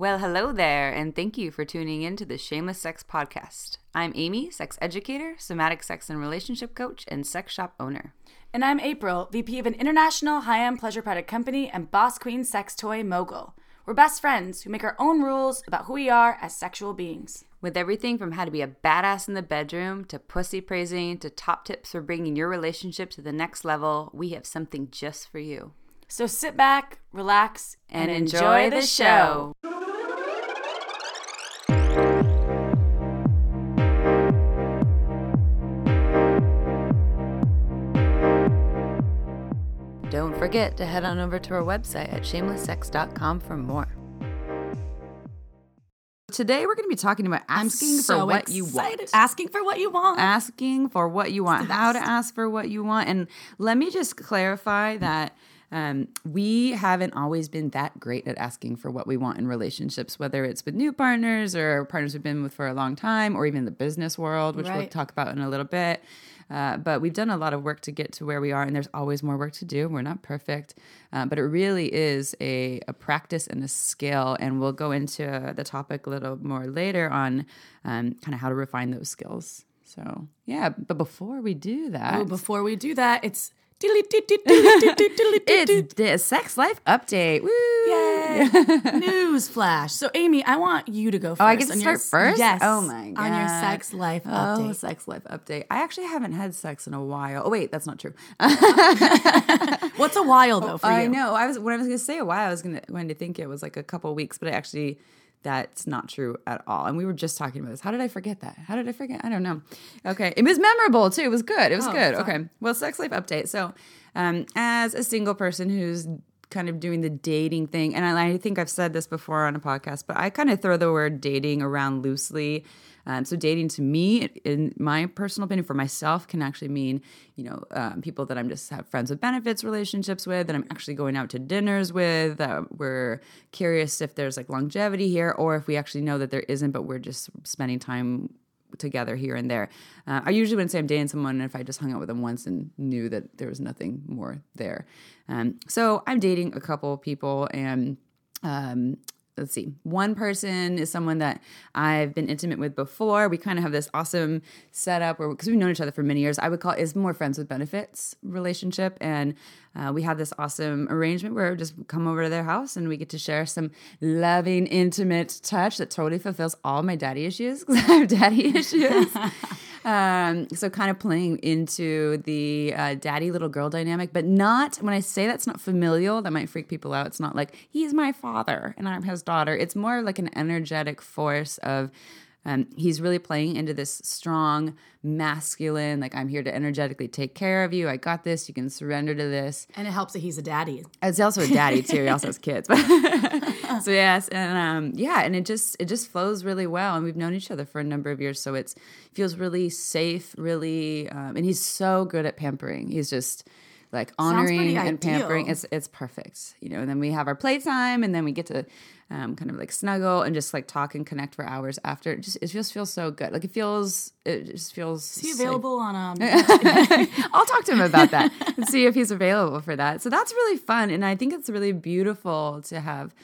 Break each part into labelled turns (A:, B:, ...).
A: Well, hello there, and thank you for tuning in to the Shameless Sex Podcast. I'm Amy, sex educator, somatic sex and relationship coach, and sex shop owner.
B: And I'm April, VP of an international high end pleasure product company and boss queen sex toy mogul. We're best friends who make our own rules about who we are as sexual beings.
A: With everything from how to be a badass in the bedroom to pussy praising to top tips for bringing your relationship to the next level, we have something just for you.
B: So sit back, relax,
A: And enjoy the show. Don't forget to head on over to our website at shamelesssex.com for more. Today we're going to be talking about asking for what you want.
B: Asking for what you want.
A: Asking for what you want, how to ask for what you want. And let me just clarify that um, we haven't always been that great at asking for what we want in relationships, whether it's with new partners or partners we've been with for a long time, or even the business world, which we'll talk about in a little bit. Uh, but we've done a lot of work to get to where we are, and there's always more work to do. We're not perfect, uh, but it really is a, a practice and a skill. And we'll go into the topic a little more later on um, kind of how to refine those skills. So, yeah, but before we do that,
B: Oh, before we do that, it's it's
A: the sex life update. Woo!
B: news flash. So, Amy, I want you to go first.
A: Oh, I get to start
B: your,
A: first?
B: Yes.
A: Oh my God.
B: On your sex life
A: Oh,
B: update.
A: sex life update. I actually haven't had sex in a while. Oh, wait, that's not true.
B: What's a while though for you?
A: I know. I was when I was going to say a while, I was going to going to think it was like a couple weeks, but I actually that's not true at all. And we were just talking about this. How did I forget that? How did I forget? I don't know. Okay, it was memorable too. It was good. It was
B: Oh,
A: good. Okay. Well, sex life update. So, um, as a single person who's kind of doing the dating thing, and I, I think I've said this before on a podcast, but I kind of throw the word dating around loosely. Um, so dating to me, in my personal opinion, for myself, can actually mean you know um, people that I'm just have friends with benefits relationships with, that I'm actually going out to dinners with. That we're curious if there's like longevity here, or if we actually know that there isn't, but we're just spending time together here and there. Uh, I usually wouldn't say I'm dating someone if I just hung out with them once and knew that there was nothing more there. Um, so I'm dating a couple people and. Um, let's see one person is someone that i've been intimate with before we kind of have this awesome setup where because we've known each other for many years i would call it is more friends with benefits relationship and uh, we have this awesome arrangement where we just come over to their house and we get to share some loving intimate touch that totally fulfills all my daddy issues because i have daddy issues um, so kind of playing into the uh, daddy little girl dynamic, but not when I say that's not familial, that might freak people out. It's not like he's my father and I'm his daughter. It's more like an energetic force of um, he's really playing into this strong masculine, like I'm here to energetically take care of you. I got this. You can surrender to this.
B: And it helps that he's a daddy.
A: It's also a daddy too. He also has kids. so yes, and um, yeah, and it just it just flows really well. And we've known each other for a number of years, so it's feels really safe, really. Um, and he's so good at pampering. He's just like honoring and
B: ideal.
A: pampering. It's it's perfect, you know. And then we have our playtime, and then we get to um, kind of like snuggle and just like talk and connect for hours after. It just it just feels so good. Like it feels it just feels.
B: Is he available on um
A: I'll talk to him about that and see if he's available for that. So that's really fun, and I think it's really beautiful to have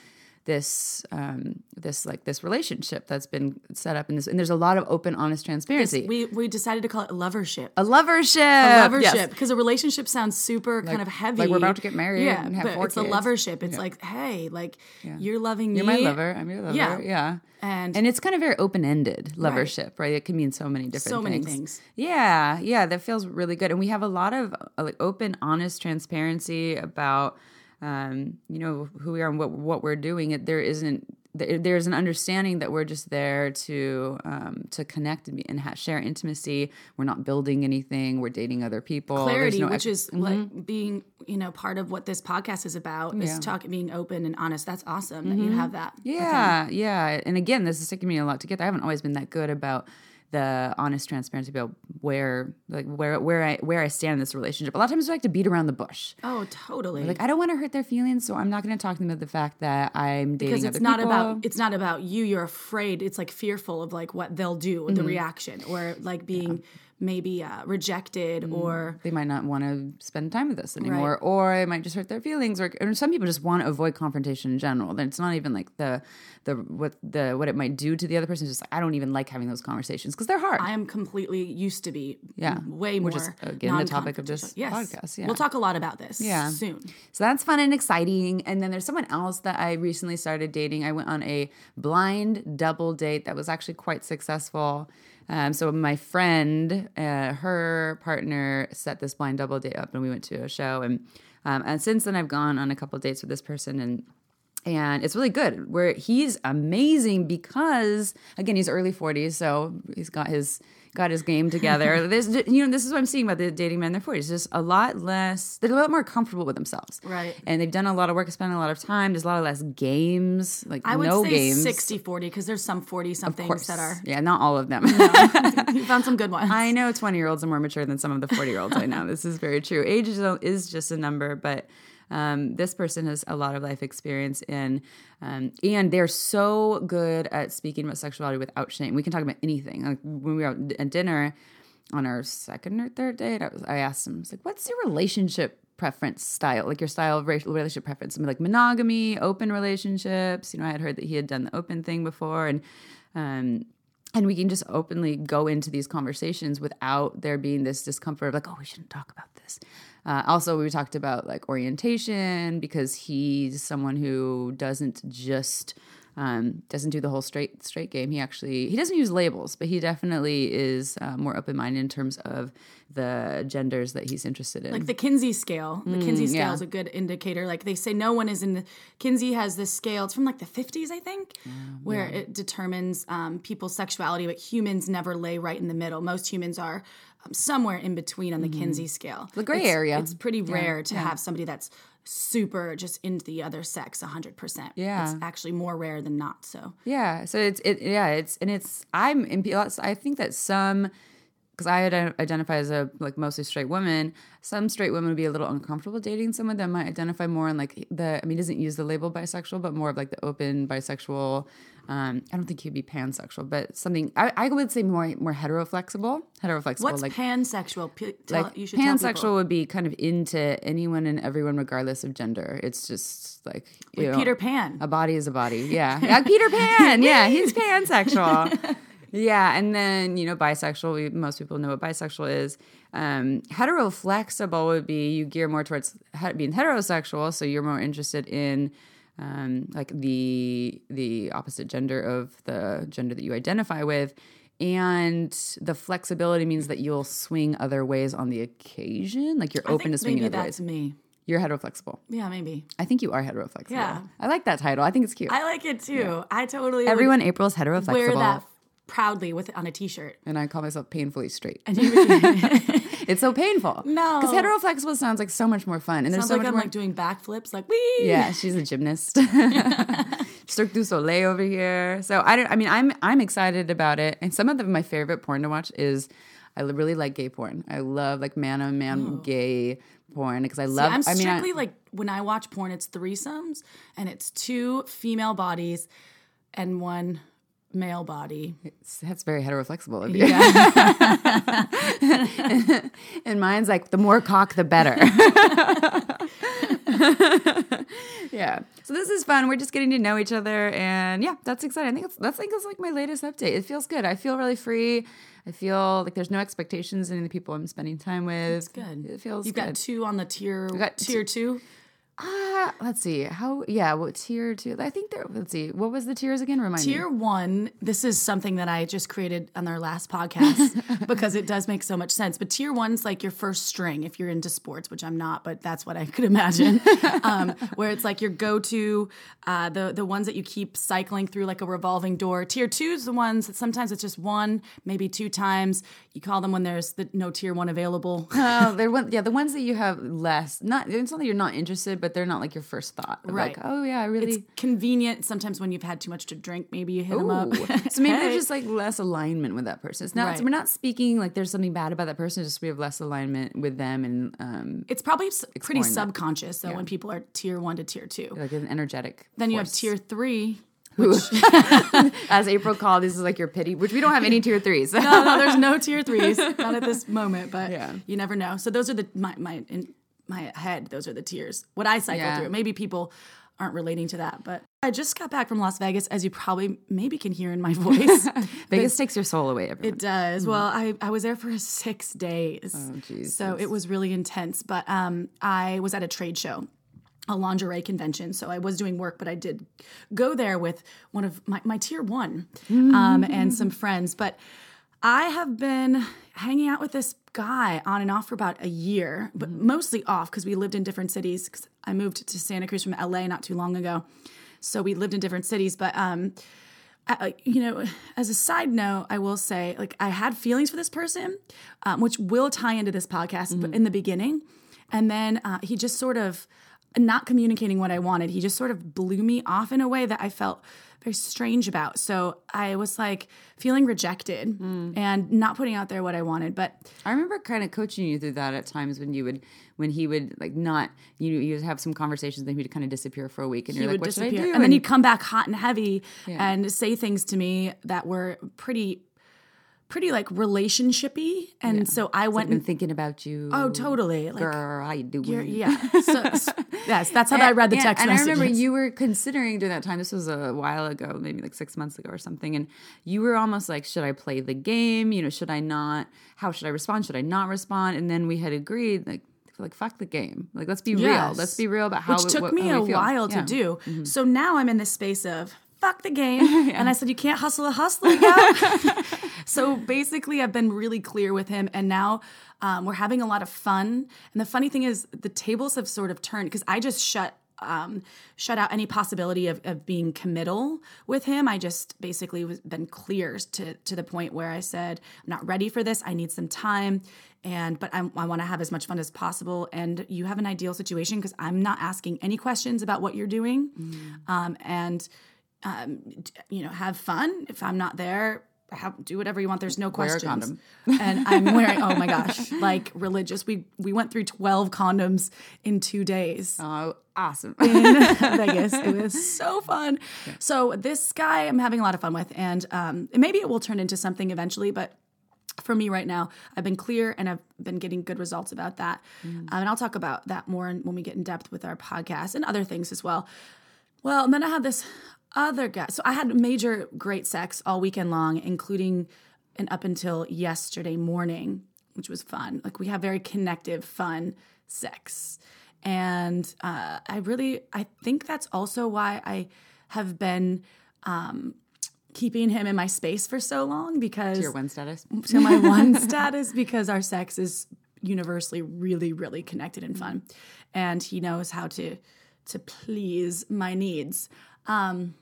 A: this um this like this relationship that's been set up in this and there's a lot of open honest transparency
B: we we decided to call it lovership.
A: a lovership
B: A lovership
A: yes.
B: because a relationship sounds super kind of heavy.
A: like we're about to get married
B: yeah,
A: and have
B: but it's a lovership. It's like, hey, like you're loving me.
A: you're my lover i'm your lover
B: Yeah.
A: yeah,
B: And-
A: and it's kind of very open-ended lovership right, it can mean so many different
B: So many
A: things.
B: things.
A: yeah yeah that feels really good and we have a lot of uh, like open honest transparency about um, you know who we are and what what we're doing. It there isn't there's an understanding that we're just there to um, to connect and, be, and ha- share intimacy. We're not building anything. We're dating other people. There's
B: clarity,
A: no
B: which
A: ex-
B: is like being, you know, part of what this podcast is about
A: Yeah.
B: is talking, being open and honest. That's awesome that you have that.
A: Yeah, yeah. And again, this is taking me a lot to get there. I haven't always been that good about the honest transparency about where like where where I where I stand in this relationship. A lot of times I like to beat around the bush.
B: Oh, totally.
A: Like I don't want to hurt their feelings, so I'm not going to talk to them about the fact that I'm dating
B: because it's not
A: people.
B: about it's not about you. You're afraid. It's like fearful of like what they'll do, the
A: Mm-hmm.
B: reaction, or like being maybe uh, rejected
A: Mm.
B: or
A: they might not want to spend time with us anymore, or it might just hurt their feelings. Or, or some people just want to avoid confrontation in general. Then it's not even like the the what the what it might do to the other person. It's just like I don't even like having those conversations because they're hard.
B: I am completely used to be
A: Yeah.
B: way more
A: Which is, again, the topic of this
B: yes.
A: podcast, yeah.
B: We'll talk a lot about this
A: Yeah.
B: soon.
A: So that's fun and exciting. And then there's someone else that I recently started dating. I went on a blind double date that was actually quite successful. Um, so my friend, uh, her partner set this blind double date up, and we went to a show. And um, and since then, I've gone on a couple dates with this person, and and it's really good. Where he's amazing because again, he's early 40s, so he's got his got his game together. this you know, this is what I'm seeing about the dating men in their 40s. Just a lot less. They're a lot more comfortable with themselves,
B: Right.
A: And they've done a lot of work, spent a lot of time. There's a lot of less games, like
B: I would
A: no
B: say
A: games.
B: 60 40 because there's some 40
A: Of
B: somethings that are.
A: yeah, not all of them.
B: You found some good ones.
A: I know 20 year olds are more mature than some of the 40 year olds I know. This is very true. Age is, is just a number, but um, this person has a lot of life experience in, um, and they're so good at speaking about sexuality without shame. We can talk about anything. Like when we were at dinner on our second or third date, I, was, I asked him, I was like, what's your relationship preference style, like your style of relationship preference? I mean, like monogamy, open relationships. You know, I had heard that he had done the open thing before, and um, and we can just openly go into these conversations without there being this discomfort of like, oh, we shouldn't talk about this. Uh, also, we talked about like orientation because he's someone who doesn't just um, doesn't do the whole straight straight game. He actually he doesn't use labels, but he definitely is uh, more open minded in terms of the genders that he's interested in.
B: like the Kinsey scale. The Kinsey scale
A: Mm, yeah.
B: is a good indicator. Like they say, no one is in the. Kinsey has this scale. It's from like the 50s, I think, where it determines um, people's sexuality, but humans never lay right in the middle. Most humans are um, somewhere in between on the Kinsey scale.
A: The gray
B: It's-
A: area.
B: It's pretty rare to have somebody that's super just into the other sex 100%.
A: Yeah.
B: It's actually more rare than not. So
A: Yeah. So it's it yeah it's and it's I'm in I think that some because I identify as a like mostly straight woman. Some straight women would be a little uncomfortable dating someone that might identify more in like the I mean doesn't use the label bisexual, but more of like the open bisexual. Um, I don't think he'd be pansexual, but something I, I would say more more heteroflexible. Heteroflexible
B: what's
A: like
B: pansexual? P- tell,
A: like
B: you should
A: pansexual would be kind of into anyone and everyone regardless of gender. It's just like you know,
B: Peter Pan.
A: a body is a body. Yeah. Yeah, Peter Pan. Yeah, he's pansexual. yeah, and then, you know, bisexual, we, most people know what bisexual is. Um, heteroflexible would be you gear more towards he- being heterosexual, so you're more interested in um, like the the opposite gender of the gender that you identify with. And the flexibility means that you'll swing other ways on the occasion. Like you're
B: I
A: open to swinging
B: maybe
A: other
B: that's
A: ways.
B: me.
A: You're heteroflexible.
B: Yeah, maybe.
A: I think you are heteroflexible.
B: Yeah.
A: I like that title. I think it's cute.
B: I like it too. I totally
A: Everyone April's heteroflexible.
B: I wear that proudly with on a t-shirt.
A: and I call myself painfully straight.
B: And you
A: It's so painful.
B: No.
A: Because heteroflexible sounds like so much more fun. And there's
B: sounds
A: so
B: like
A: much
B: I'm
A: more.
B: like doing backflips, like wee.
A: yeah, she's a gymnast. Cirque du Soleil over here. So I don't. I mean, I'm I'm excited about it. And some of the, my favorite porn to watch is, I really like gay porn. I love like man on man gay porn because I love.
B: I'm
A: I mean, I-
B: strictly like when I watch porn, it's threesomes and it's two female bodies and one male body.
A: that's very heteroflexible of you. and mine's like the more cock, the better. yeah. So this is fun. We're just getting to know each other, and yeah, that's exciting. I think it's that's I think it's like my latest update. It feels good. I feel really free. I feel like there's no expectations in the people I'm spending time with. It's
B: Good.
A: It feels
B: You've
A: good.
B: got two on the tier
A: got
B: tier two.
A: Ah, let's see. How? Yeah. What tier two? I think there. Let's see. What was the tiers again? Remind me.
B: Tier one, this is something that I just created on our last podcast because it does make so much sense. But tier one's like your first string if you're into sports, which I'm not, but that's what I could imagine. um, where it's like your go to, uh, the, the ones that you keep cycling through like a revolving door. Tier two is the ones that sometimes it's just one, maybe two times. You call them when there's the, no tier one available.
A: Oh, they're one, yeah, the ones that you have less. Not it's not that you're not interested, but they're not like your first thought.
B: Right.
A: Like, oh yeah, I really.
B: It's convenient. Sometimes when you've had too much to drink, maybe you hit them up.
A: So maybe
B: Hey.
A: there's just like less alignment with that person. It's not.
B: Right.
A: We're not speaking like there's something bad about that person. Just we have less alignment with them and um,
B: It's probably pretty
A: Exploring that.
B: subconscious though when people are tier one to tier two.
A: like an energetic.
B: Then you have tier three.
A: Which, As April called, this is like your pity, which we don't have any tier threes.
B: no, no, there's no tier threes, not at this moment. But
A: Yeah.
B: you never know. So those are the my my in my head. Those are the tiers. What I cycle
A: Yeah.
B: through. Maybe people aren't relating to that, but I just got back from Las Vegas, as you probably maybe can hear in my voice.
A: Vegas takes your soul away. Everyone.
B: It does. Well, I, I was there for six days.
A: Oh, Jesus.
B: So it was really intense. But um, I was at a trade show, a lingerie convention. So I was doing work, but I did go there with one of my, my tier one um, and some friends. But I have been hanging out with this guy on and off for about a year, but mostly off because we lived in different cities. Cause I moved to Santa Cruz from LA not too long ago. So we lived in different cities. But um, uh, you know, as a side note, I will say, like, I had feelings for this person, um, which will tie into this podcast, but in the beginning. And then uh, he just sort of, not communicating what I wanted, he just sort of blew me off in a way that I felt very strange about. So I was like feeling rejected hmm. and not putting out there what I wanted. But
A: I remember kind of coaching you through that at times when you would, when he would like not, you know you would have some conversations, then he'd kind of disappear for a week, and
B: he
A: you're like, what should I
B: disappear.
A: do?
B: And then he'd come back hot and heavy and say things to me that were pretty, pretty like relationshipy. And so I went and
A: thinking about you.
B: Oh, totally. Like,
A: girl, how you doing?
B: yeah. So, s- yes, that's how I read the
A: Yeah,
B: text
A: and
B: messages.
A: I remember you were considering during that time. This was a while ago, maybe like six months ago or something. And you were almost like, should I play the game? You know, should I not? How should I respond? Should I not respond? And then we had agreed, like, like fuck the game. Like, let's be real. Let's be real about how.
B: which
A: it-
B: took
A: what-
B: me a while
A: Yeah.
B: to do. Mm-hmm. So now I'm in this space of fuck the game, and I said you can't hustle a hustler. So basically, I've been really clear with him, and now um, we're having a lot of fun. And the funny thing is, the tables have sort of turned because I just shut. Um, shut out any possibility of, of being committal with him. I just basically was been clear to to the point where I said I'm not ready for this. I need some time, and but I'm, I want to have as much fun as possible. And you have an ideal situation because I'm not asking any questions about what you're doing, um, and um, you know have fun. If I'm not there, have, do whatever you want. There's no
A: a
B: questions.
A: condom.
B: and I'm wearing. Oh my gosh, like religious. We we went through 12 condoms in two days
A: Oh, awesome.
B: in Vegas. It was so fun. So this guy I'm having a lot of fun with, and um, maybe it will turn into something eventually, but. For me right now, I've been clear and I've been getting good results about that. Um, and I'll talk about that more when we get in depth with our podcast and other things as well. Well, and then I have this other guys. So I had major great sex all weekend long, including and up until yesterday morning, which was fun. Like we have very connective, fun sex. And uh, I really, I think that's also why I have been um, keeping him in my space for so long because to
A: Your one status.
B: to my one status because our sex is universally really really connected and fun and he knows how to to please my needs um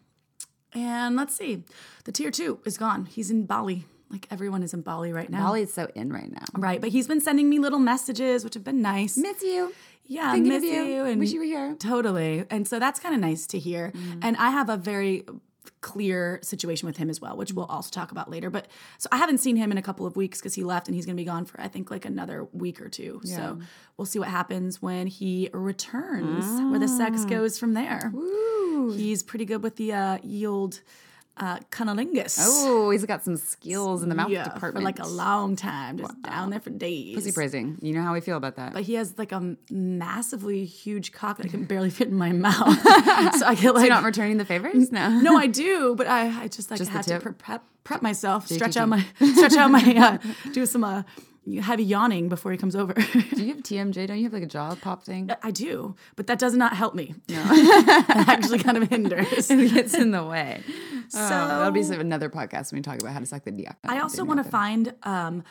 B: and let's see the tier two is gone he's in bali like everyone is in bali right now
A: Molly is so in right now.
B: right but he's been sending me little messages which have been nice
A: Miss you.
B: yeah
A: Thinking
B: miss
A: you.
B: you and
A: Wish you were here.
B: Totally. And so that's kind of nice to hear.
A: Mm-hmm.
B: And I have a very clear situation with him as well, which we'll also talk about later. But so I haven't seen him in a couple of weeks because he left and he's going to be gone for, I think, like another week or two. So we'll see what happens when he returns, where the
A: Ah.
B: sex goes from there. He's pretty good with the uh, yield uh, cunnilingus.
A: Oh, he's got some skills in the mouth
B: yeah,
A: department.
B: for like a long time, just down there for days.
A: Pussy praising. You know how we feel about that.
B: But he has like a massively huge cock that can barely fit in my mouth. so I get like
A: You're not returning the favors? No.
B: no, I do, but I, I just like
A: Just
B: to prep, prep myself, stretch out my stretch out my uh, do some uh, heavy yawning before he comes over.
A: Do you have TMJ? Don't you have like a jaw pop thing?
B: I do, but that does not help me. No, it actually kind of hinders.
A: it gets in the way.
B: So
A: Oh, that'll be another podcast when we talk about how to suck the dick.
B: I also want to find um,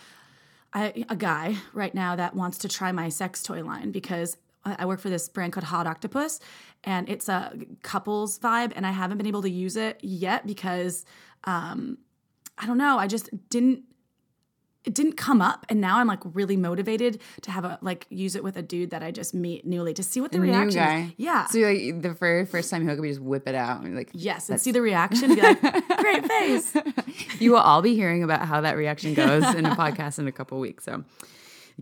B: I, a guy right now that wants to try my sex toy line because I I work for this brand called Hot Octopuss, and it's a couples vibe, and I haven't been able to use it yet because um, I don't know. I just didn't. It didn't come up, and now I'm like really motivated to have a like use it with a dude that I just meet newly to see what the
A: New
B: reaction
A: guy.
B: is. Yeah.
A: So like the very first time you hook up, you just whip it out and like,
B: yes, and see the reaction. And be like, great face.
A: you will all be hearing about how that reaction goes in a podcast in a couple weeks. So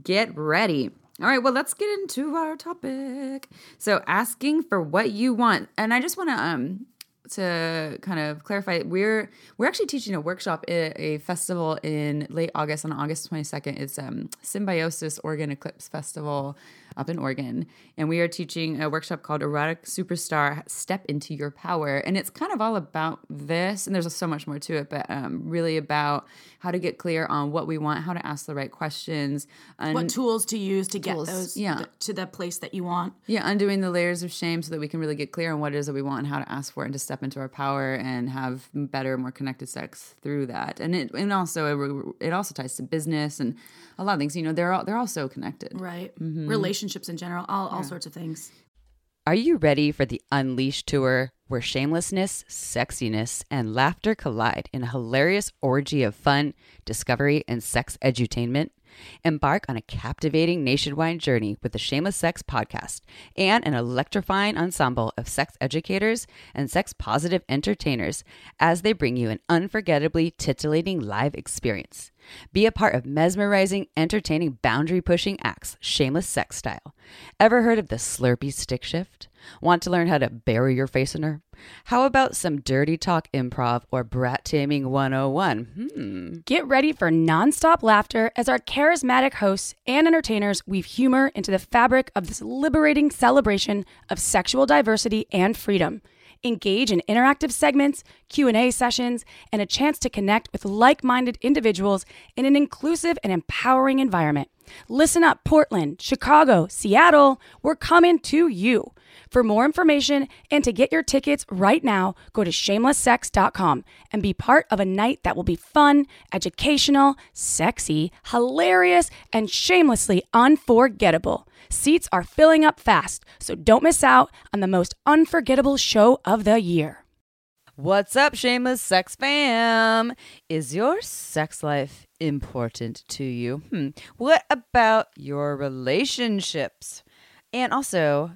A: get ready. All right, well, let's get into our topic. So asking for what you want. And I just want to um
C: to kind of clarify, we're we're actually teaching a workshop at a festival in late August on August 22nd. It's um, Symbiosis Oregon Eclipse Festival up in Oregon, and we are teaching a workshop called Erotic Superstar: Step into Your Power, and it's kind of all about this. And there's so much more to it, but um, really about how to get clear on what we want, how to ask the right questions, and
D: what tools to use to get those
C: yeah.
D: th- to the place that you want.
C: Yeah, undoing the layers of shame so that we can really get clear on what it is that we want and how to ask for it and to step into our power and have better, more connected sex through that. And it and also it also ties to business and a lot of things. You know, they're all they're all so connected.
D: Right. Relationships in general, all, all sorts of things.
A: Are you ready for the Unleashed Tour, where shamelessness, sexiness, and laughter collide in a hilarious orgy of fun, discovery, and sex edutainment? Embark on a captivating nationwide journey with the Shameless Sex podcast and an electrifying ensemble of sex educators and sex positive entertainers as they bring you an unforgettably titillating live experience. Be a part of mesmerizing, entertaining, boundary pushing acts, shameless sex style. Ever heard of the Slurpee stick shift? Want to learn how to bury your face in her? How about some dirty talk improv or brat taming 101? Hmm.
B: Get ready for nonstop laughter as our charismatic hosts and entertainers weave humor into the fabric of this liberating celebration of sexual diversity and freedom. Engage in interactive segments, Q&A sessions, and a chance to connect with like-minded individuals in an inclusive and empowering environment. Listen up, Portland, Chicago, Seattle, we're coming to you. For more information and to get your tickets right now, go to shamelesssex.com and be part of a night that will be fun, educational, sexy, hilarious, and shamelessly unforgettable. Seats are filling up fast, so don't miss out on the most unforgettable show of the year.
A: What's up, shameless sex fam? Is your sex life important to you? Hmm. What about your relationships? And also,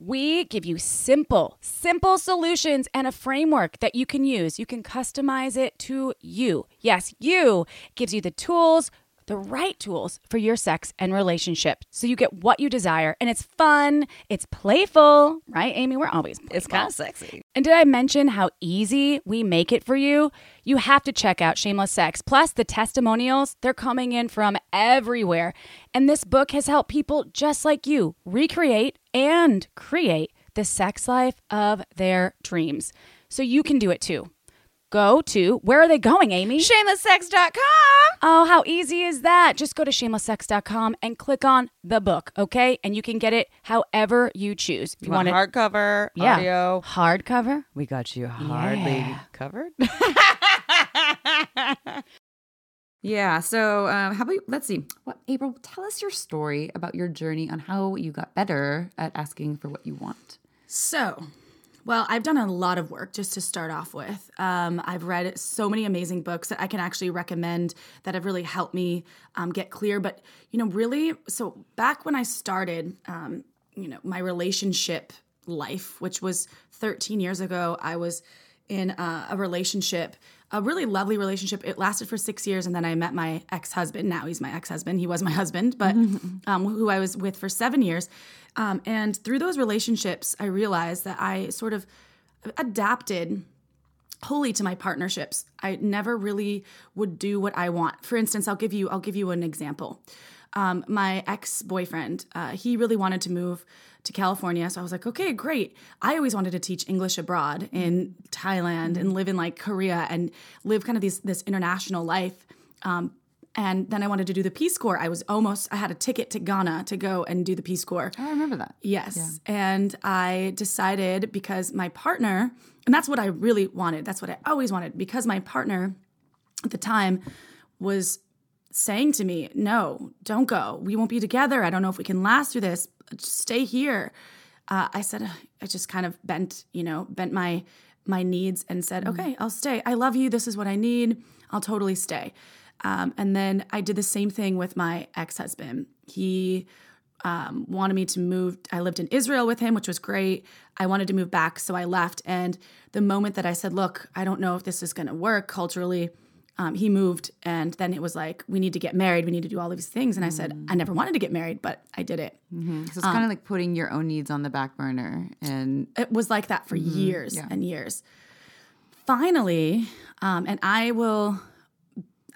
B: We give you simple, simple solutions and a framework that you can use. You can customize it to you. Yes, you gives you the tools, the right tools for your sex and relationship. So you get what you desire. And it's fun, it's playful, right, Amy? We're always
A: it's kind of sexy.
B: And did I mention how easy we make it for you? You have to check out Shameless Sex. Plus, the testimonials, they're coming in from everywhere. And this book has helped people just like you recreate and create the sex life of their dreams. So you can do it too. Go to, where are they going, Amy?
A: Shamelesssex.com.
B: Oh, how easy is that? Just go to shamelesssex.com and click on the book, okay? And you can get it however you choose. If
A: You want
B: it
A: hardcover,
B: yeah,
A: audio?
B: hardcover,
A: We got you hardly
B: Yeah.
A: covered.
C: Yeah. So, um, how about let's see. What April? Tell us your story about your journey on how you got better at asking for what you want.
D: So, well, I've done a lot of work just to start off with. Um, I've read so many amazing books that I can actually recommend that have really helped me um, get clear. But, you know, really, so back when I started, um, you know, my relationship life, which was 13 years ago, I was in uh, a relationship, a really lovely relationship. It lasted for six years, and then I met my ex husband. Now he's my ex husband. He was my husband, but um, who I was with for seven years. Um, and through those relationships, I realized that I sort of adapted wholly to my partnerships. I never really would do what I want. For instance, I'll give you I'll give you an example. Um, my ex boyfriend, uh, he really wanted to move to California, so I was like, okay, great. I always wanted to teach English abroad in Thailand and live in like Korea and live kind of these this international life. Um, and then I wanted to do the Peace Corps. I was almost I had a ticket to Ghana to go and do the Peace Corps.
C: Oh, I remember that.
D: Yes. And I decided because my partner, and that's what I really wanted, that's what I always wanted, because my partner at the time was saying to me, No, don't go. We won't be together. I don't know if we can last through this. Stay here. Uh, I said, I just kind of bent, you know, bent my
B: my needs and said, okay, I'll stay. I love you. This is what I need. I'll totally stay. Um, and then I did the same thing with my ex husband. He um, wanted me to move. I lived in Israel with him, which was great. I wanted to move back, so I left. And the moment that I said, look, I don't know if this is going to work culturally, um, he moved. And then it was like, we need to get married. We need to do all these things. And I said, I never wanted to get married, but I did it.
A: So it's kind of like putting your own needs on the back burner and
B: it was like that for years and years. Finally, um, and I will.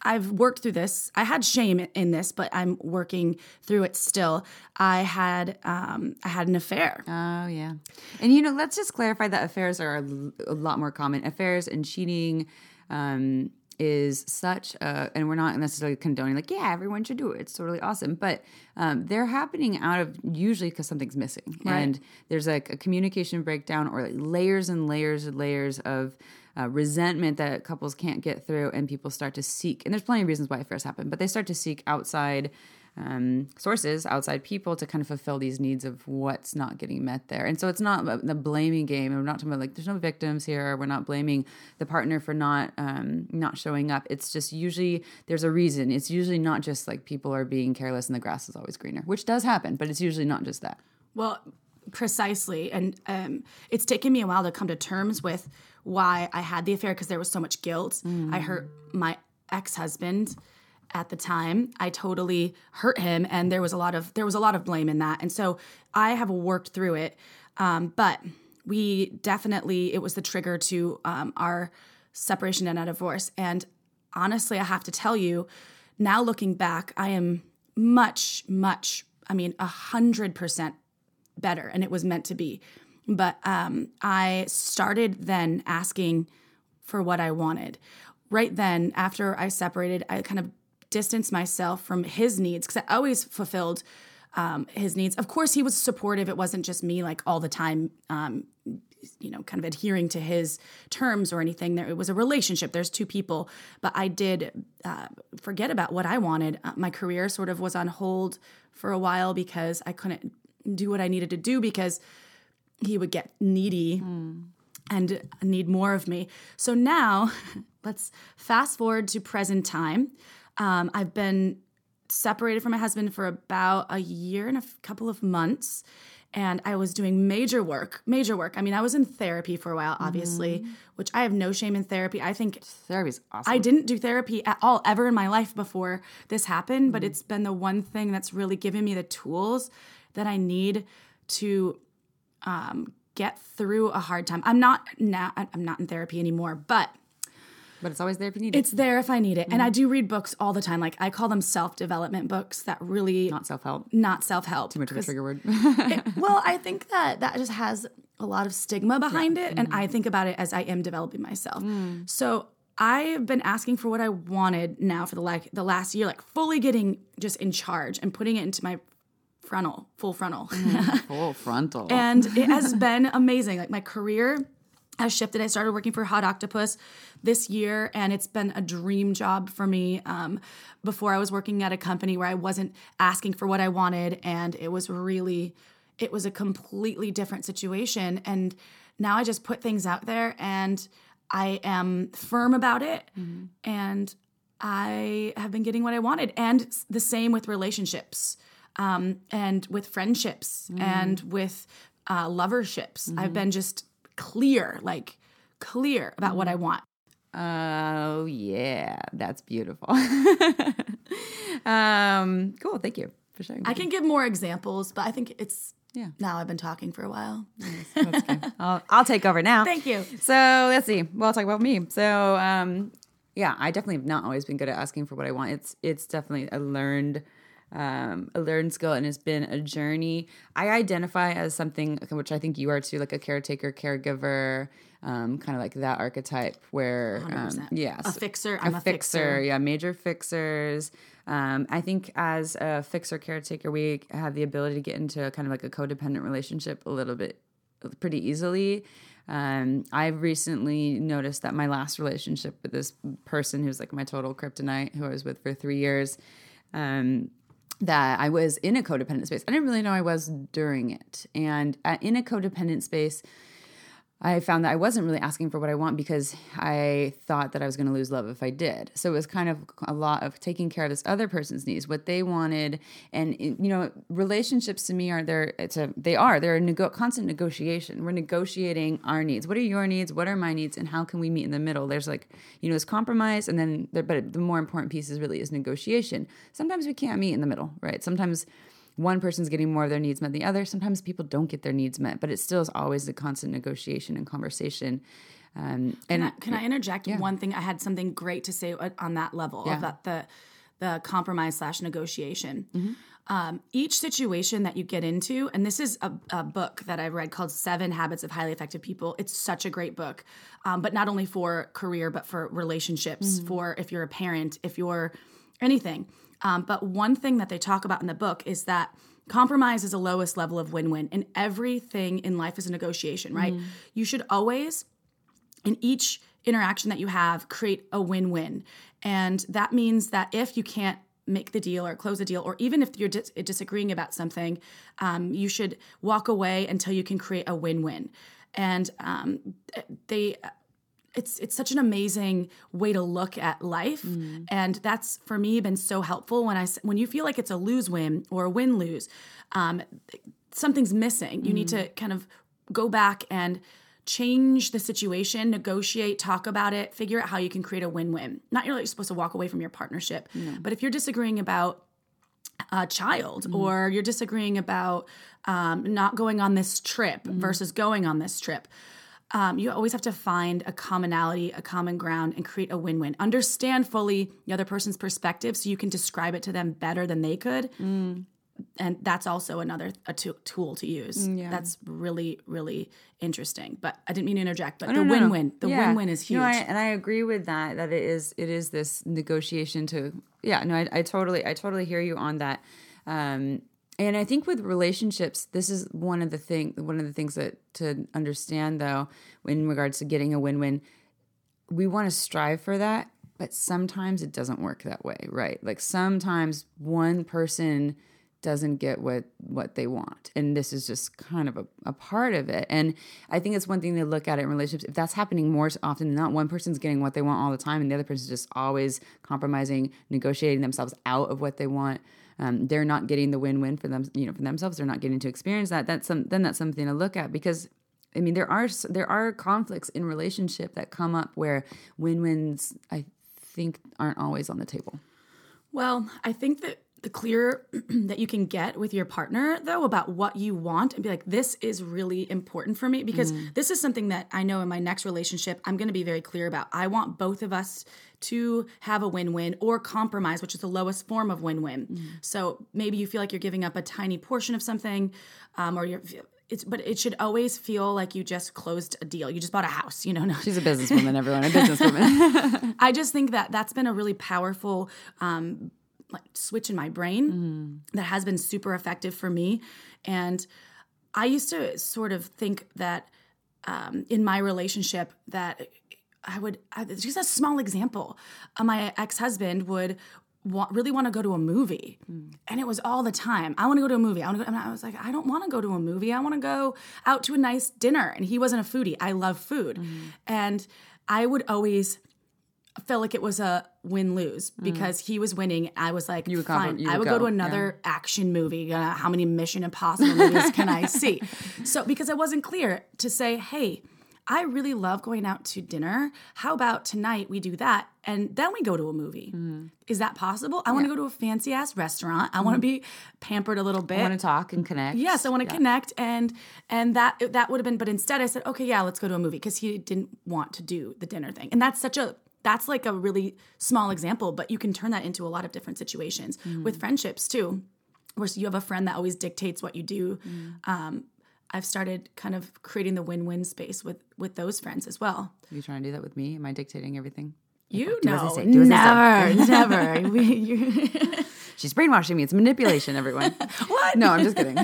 B: I've worked through this. I had shame in this, but I'm working through it still. I had um, I had an affair.
A: Oh yeah, and you know, let's just clarify that affairs are a lot more common. Affairs and cheating um, is such, a, and we're not necessarily condoning like, yeah, everyone should do it. It's totally awesome, but um, they're happening out of usually because something's missing, and there's like a communication breakdown or like layers and layers and layers of. Uh, resentment that couples can't get through, and people start to seek. And there's plenty of reasons why affairs happen, but they start to seek outside um, sources, outside people to kind of fulfill these needs of what's not getting met there. And so it's not the blaming game. We're not talking about like there's no victims here. We're not blaming the partner for not um, not showing up. It's just usually there's a reason. It's usually not just like people are being careless and the grass is always greener, which does happen, but it's usually not just that.
B: Well, precisely. And um, it's taken me a while to come to terms with why I had the affair because there was so much guilt. I hurt my ex husband at the time. I totally hurt him, and there was a lot of there was a lot of blame in that. And so I have worked through it, um, but we definitely it was the trigger to um, our separation and a divorce. And honestly, I have to tell you, now looking back, I am much, much. I mean, a hundred percent better and it was meant to be but um, i started then asking for what i wanted right then after i separated i kind of distanced myself from his needs because i always fulfilled um, his needs. Of course he was supportive. It wasn't just me like all the time um, you know kind of adhering to his terms or anything. There it was a relationship. There's two people. But i did uh, forget about what i wanted. Uh, my career sort of was on hold for a while because i couldn't do what i needed to do because he would get needy and need more of me. So now let's fast forward to present time um, i've been separated from my husband for about a year and a f- couple of months and I was doing major work, major work. I mean, I was in therapy for a while, obviously, which I have no shame in therapy. I think
A: Therapy's awesome.
B: I didn't do therapy at all ever in my life before this happened, but it's been the one thing that's really given me the tools that I need to um, get through a hard time. I'm not now. I'm not in therapy anymore, but
A: but it's always there if you need it.
B: it's there if I need it. And I mm-hmm. do read books all the time. Like I call them self development books that really
A: Not self help.
B: not self help.
A: Too much of a trigger word.
B: well, I think that that just has a lot of stigma behind it, and I mm-hmm. think about it as I am developing myself. Mm. So I've been asking for what I wanted now for the like the last year, like fully getting just in charge and putting it into my frontal, full frontal.
A: Mm, full frontal.
B: and it has been amazing. Like my career has shifted. I started working for Hot Octopuss this year, and it's been a dream job for me. Um, before I was working at a company where I wasn't asking for what I wanted, and it was really, it was a completely different situation. And now I just put things out there, and I am firm about it, and I have been getting what I wanted. And the same with relationships um, and with friendships and with uh, loverships. I've been just clear, like clear about what I want.
A: Oh yeah, that's beautiful. um, cool. Thank you for sharing.
B: I can give more examples, but I think it's
A: Yeah.
B: now I've been talking for a while.
A: Good. I'll, I'll take over now.
B: Thank you.
A: So let's see. Well, I'll talk about me. So um, yeah, I definitely have not always been good at asking for what I want. It's it's definitely a learned um, a learned skill and it's been a journey. I identify as something which I think you are too, like a caretaker, caregiver, um, kind of like that archetype where um,
B: 100%.
A: yes,
B: A fixer. I'm a fixer.
A: yeah, major fixers. Um, I think as a fixer caretaker, we have the ability to get into kind of like a codependent relationship a little bit pretty easily. Um, I've recently noticed that my last relationship with this person who's like my total kryptonite, who I was with for three years, um, that I was in a codependent space. I didn't really know I was during it. And uh, in a codependent space, I found that I wasn't really asking for what I want because I thought that I was going to lose love if I did. So it was kind of a lot of taking care of this other person's needs, what they wanted, and eh, you know, relationships to me are there. It's a they are they're a nego- constant negotiation. We're negotiating our needs. What are your needs? What are my needs? And how can we meet in the middle? There's like you know, it's compromise, and then there, but the more important piece is really is negotiation. Sometimes we can't meet in the middle, right? Sometimes one person's getting more of their needs met than the other. Sometimes people don't get their needs met, but it still is always a constant negotiation and conversation. Um, and
B: Can I, can I interject one thing? I had something great to say on that level
A: Yeah.
B: that the the compromise slash negotiation.
A: Mm-hmm.
B: Um, each situation that you get into, and this is a, a book that I read called Seven Habits of Highly Effective People. It's such a great book, um, but not only for career, but for relationships,
A: Mm-hmm.
B: for if you're a parent, if you're anything. Um, but one thing that they talk about in the book is that compromise is the lowest level of win win, and everything in life is a negotiation, right?
A: Mm-hmm.
B: You should always in each interaction that you have create a win-win and that means that if you can't make the deal or close the deal or even if you're dis- disagreeing about something um, you should walk away until you can create a win-win and um, they it's it's such an amazing way to look at life. And that's for me been so helpful when i when you feel like it's a lose win or a win lose um, something's missing. You need to kind of go back and change the situation negotiate talk about it figure out how you can create a win-win. Not you're like supposed to walk away from your partnership but if you're disagreeing about a child or you're disagreeing about um, not going on this trip versus going on this trip um, you always have to find a commonality a common ground and create a win-win understand fully the other person's perspective so you can describe it to them better than they could and that's also another a tool to use that's really really interesting but i didn't mean to interject but the
A: no, no.
B: win-win the
A: Yeah.
B: win-win is huge
A: No, I, and I agree with that. That it is it is this negotiation to yeah. No, I, I totally I totally hear you on that. Um, and I think with relationships, this is one of the thing one of the things that to understand though, in regards to getting a win win, we want to strive for that, but sometimes it doesn't work that way, right? Like sometimes one person doesn't get what what they want and this is just kind of a, a part of it and i think it's one thing to look at it in relationships if that's happening more often than not one person's getting what they want all the time and the other person's just always compromising negotiating themselves out of what they want um, they're not getting the win-win for them you know for themselves they're not getting to experience that that's some then that's something to look at because I mean, there are there are conflicts in relationship that come up where win-wins I think aren't always on the table.
B: Well, I think that the clearer that you can get with your partner, though, about what you want and be like, this is really important for me because this is something that I know in my next relationship, I'm going to be very clear about. I want both of us to have a win win or compromise, which is the lowest form of win win. So maybe you feel like you're giving up a tiny portion of something, um, or you're. It's, but it should always feel like you just closed a deal. You just bought a house, you know. No,
A: She's a businesswoman, everyone, a businesswoman.
B: I just think that that's been a really powerful um, like switch in my brain that has been super effective for me. And I used to sort of think that um, in my relationship that I would I, just a small example. Uh, my ex husband would. Want, really want to go to a movie, and it was all the time. I want to go to a movie. I want to go. And I was like, I don't want to go to a movie. I want to go out to a nice dinner. And he wasn't a foodie. I love food, and I would always felt like it was a win lose mm. because he was winning. I was like,
A: would
B: fine. I
A: would
B: go,
A: go,
B: to another action movie. Uh, how many Mission Impossible movies can I see? So because I wasn't clear to say, hey, I really love going out to dinner. How about tonight we do that and then we go to a movie? Mm. Is that possible? I want to go to a fancy ass restaurant. I want to mm-hmm. be pampered a little bit.
A: I want to talk and connect.
B: Yes, I want to connect, and and that that would have been. But instead, I said, okay, yeah, let's go to a movie because he didn't want to do the dinner thing, and that's such a that's like a really small example, but you can turn that into a lot of different situations with friendships too, where you have a friend that always dictates what you do. Um, I've started kind of creating the win-win space with with those friends as well.
A: Are You trying to do that with me? Am I dictating everything?
B: You know,
A: say,
B: never, never. We,
A: She's brainwashing me. It's manipulation, everyone. what? No, I'm just kidding.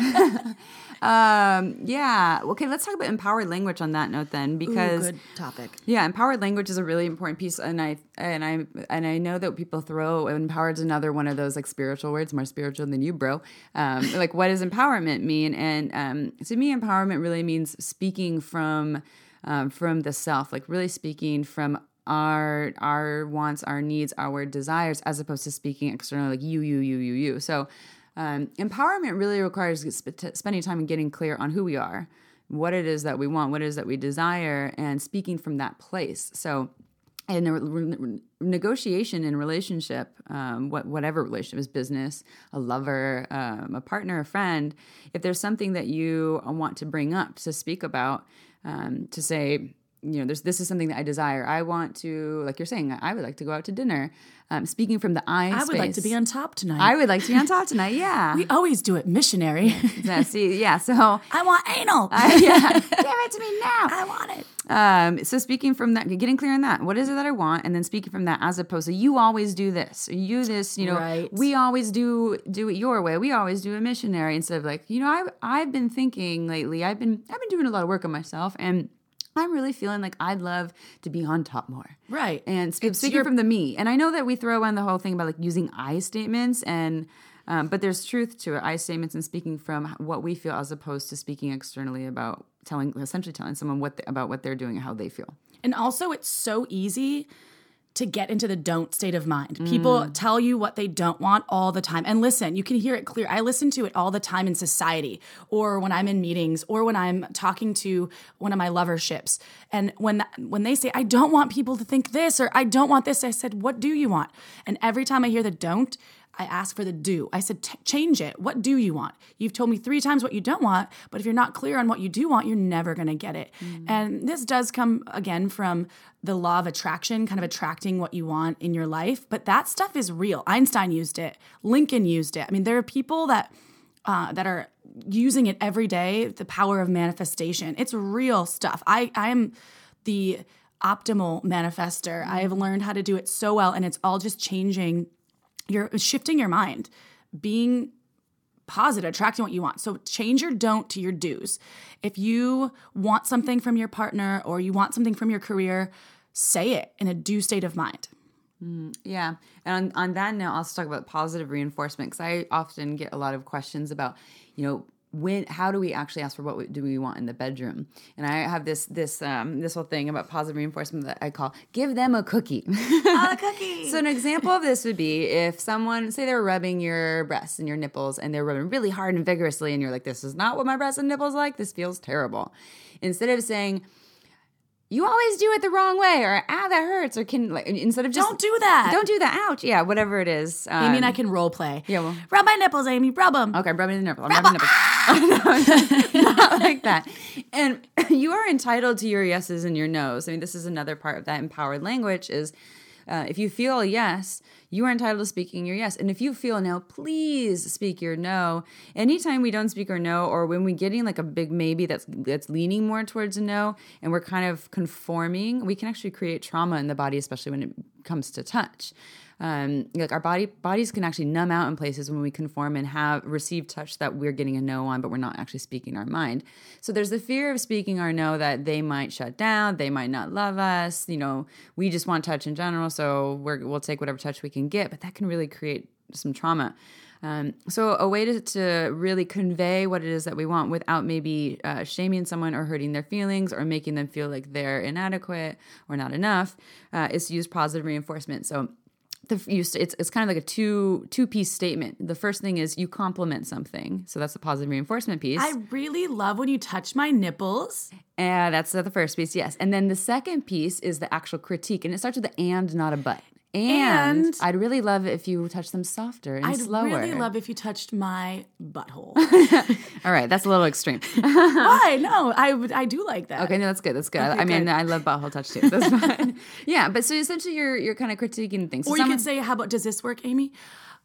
A: Um, yeah. Okay, let's talk about empowered language on that note then, because
B: good topic.
A: yeah, empowered language is a really important piece, and I and I and I know that people throw empowered is another one of those like spiritual words, more spiritual than you, bro. Um, like, what does empowerment mean? And um, to me, empowerment really means speaking from um, from the self, like really speaking from our our wants, our needs, our desires, as opposed to speaking externally like you, you, you, you, you. So um, empowerment really requires sp- spending time and getting clear on who we are, what it is that we want, what it is that we desire, and speaking from that place. So in re- negotiation in relationship, um, what, whatever relationship is business, a lover, um, a partner, a friend, if there's something that you want to bring up, to speak about, um, to say, you know, there's this is something that I desire. I want to, like you're saying, I would like to go out to dinner. Um, speaking from the I,
B: I would like to be on top tonight.
A: I would like to be on top tonight. Yeah,
B: we always do it missionary.
A: yeah. See, yeah. So
B: I want anal.
A: yeah, give it to me now.
B: I want it.
A: Um, so speaking from that, getting clear on that, what is it that I want, and then speaking from that, as opposed to you always do this, you this, you know,
B: Right.
A: we always do do it your way. We always do a missionary instead of like, you know, I've I've been thinking lately. I've been I've been doing a lot of work on myself, and I'm really feeling like I'd love to be on top more.
B: Right.
A: And sp- speaking
B: your-
A: from the me, and I know that we throw in the whole thing about like using I statements, and um, but there's truth to it. I statements and speaking from what we feel, as opposed to speaking externally about telling, essentially telling someone what the, about what they're doing and how they feel.
B: And also, it's so easy to get into the don't state of mind. Mm. People tell you what they don't want all the time. And listen, you can hear it clear. I listen to it all the time in society or when I'm in meetings or when I'm talking to one of my loverships. And when when they say I don't want people to think this or I don't want this, I said, "What do you want?" And every time I hear the don't, I ask for the do. I said, change it. What do you want? You've told me three times what you don't want, but if you're not clear on what you do want, you're never going to get it. And this does come again from the law of attraction, kind of attracting what you want in your life. But that stuff is real. Einstein used it, Lincoln used it. I mean, there are people that uh, that are using it every day. The power of manifestation. It's real stuff. I I am the optimal manifester. I have learned how to do it so well, and it's all just changing you're shifting your mind, being positive, attracting what you want. So change your don't to your do's. If you want something from your partner or you want something from your career, say it in a do state of mind.
A: Mm, yeah. And on, on that note, I'll also talk about positive reinforcement because I often get a lot of questions about, you know, when how do we actually ask for what we, do we want in the bedroom? And i have this this um this whole thing about positive reinforcement that i call give them a cookie.
B: A cookie.
A: so an example of this would be if someone say they're rubbing your breasts and your nipples and they're rubbing really hard and vigorously and you're like this is not what my breasts and nipples like. This feels terrible. Instead of saying you always do it the wrong way or ah that hurts or can like instead of just
B: Don't do that.
A: don't do that ouch yeah whatever it is um,
B: Amy and I can role play.
A: yeah, well-
B: rub my nipples, Amy. Rub them.
A: Okay, rubbing the nipple. I'm rubbing the nipple. Not like that. And you are entitled to your yeses and your nos. I mean, this is another part of that empowered language is uh, if you feel yes, you are entitled to speaking your yes. And if you feel no, please speak your no. Anytime we don't speak our no, or when we're getting like a big maybe that's that's leaning more towards a no, and we're kind of conforming, we can actually create trauma in the body, especially when it comes to touch um, like our body bodies can actually numb out in places when we conform and have receive touch that we're getting a no on, but we're not actually speaking our mind. So there's the fear of speaking our no that they might shut down, they might not love us. You know, we just want touch in general, so we're, we'll take whatever touch we can get, but that can really create some trauma. Um, so a way to, to really convey what it is that we want without maybe uh, shaming someone or hurting their feelings or making them feel like they're inadequate or not enough uh, is to use positive reinforcement. So the you, it's it's kind of like a two two piece statement. The first thing is you compliment something, so that's the positive reinforcement piece.
B: I really love when you touch my nipples.
A: Eh, and that's the first piece, yes. And then the second piece is the actual critique, and it starts with the and, not a but. And,
B: And-
A: I'd really love it if you touched them softer and slower.
B: I'd really love if you touched my butthole.
A: All right, that's a little extreme.
B: Why? No, I would. I do like that.
A: Okay, no, that's good. That's good.
B: Okay,
A: I mean,
B: good.
A: I love butthole touch too. That's fine. yeah, but so essentially, you're you're kind of critiquing things. So
B: Or you
A: someone-
B: could say, "How about does this work, Amy?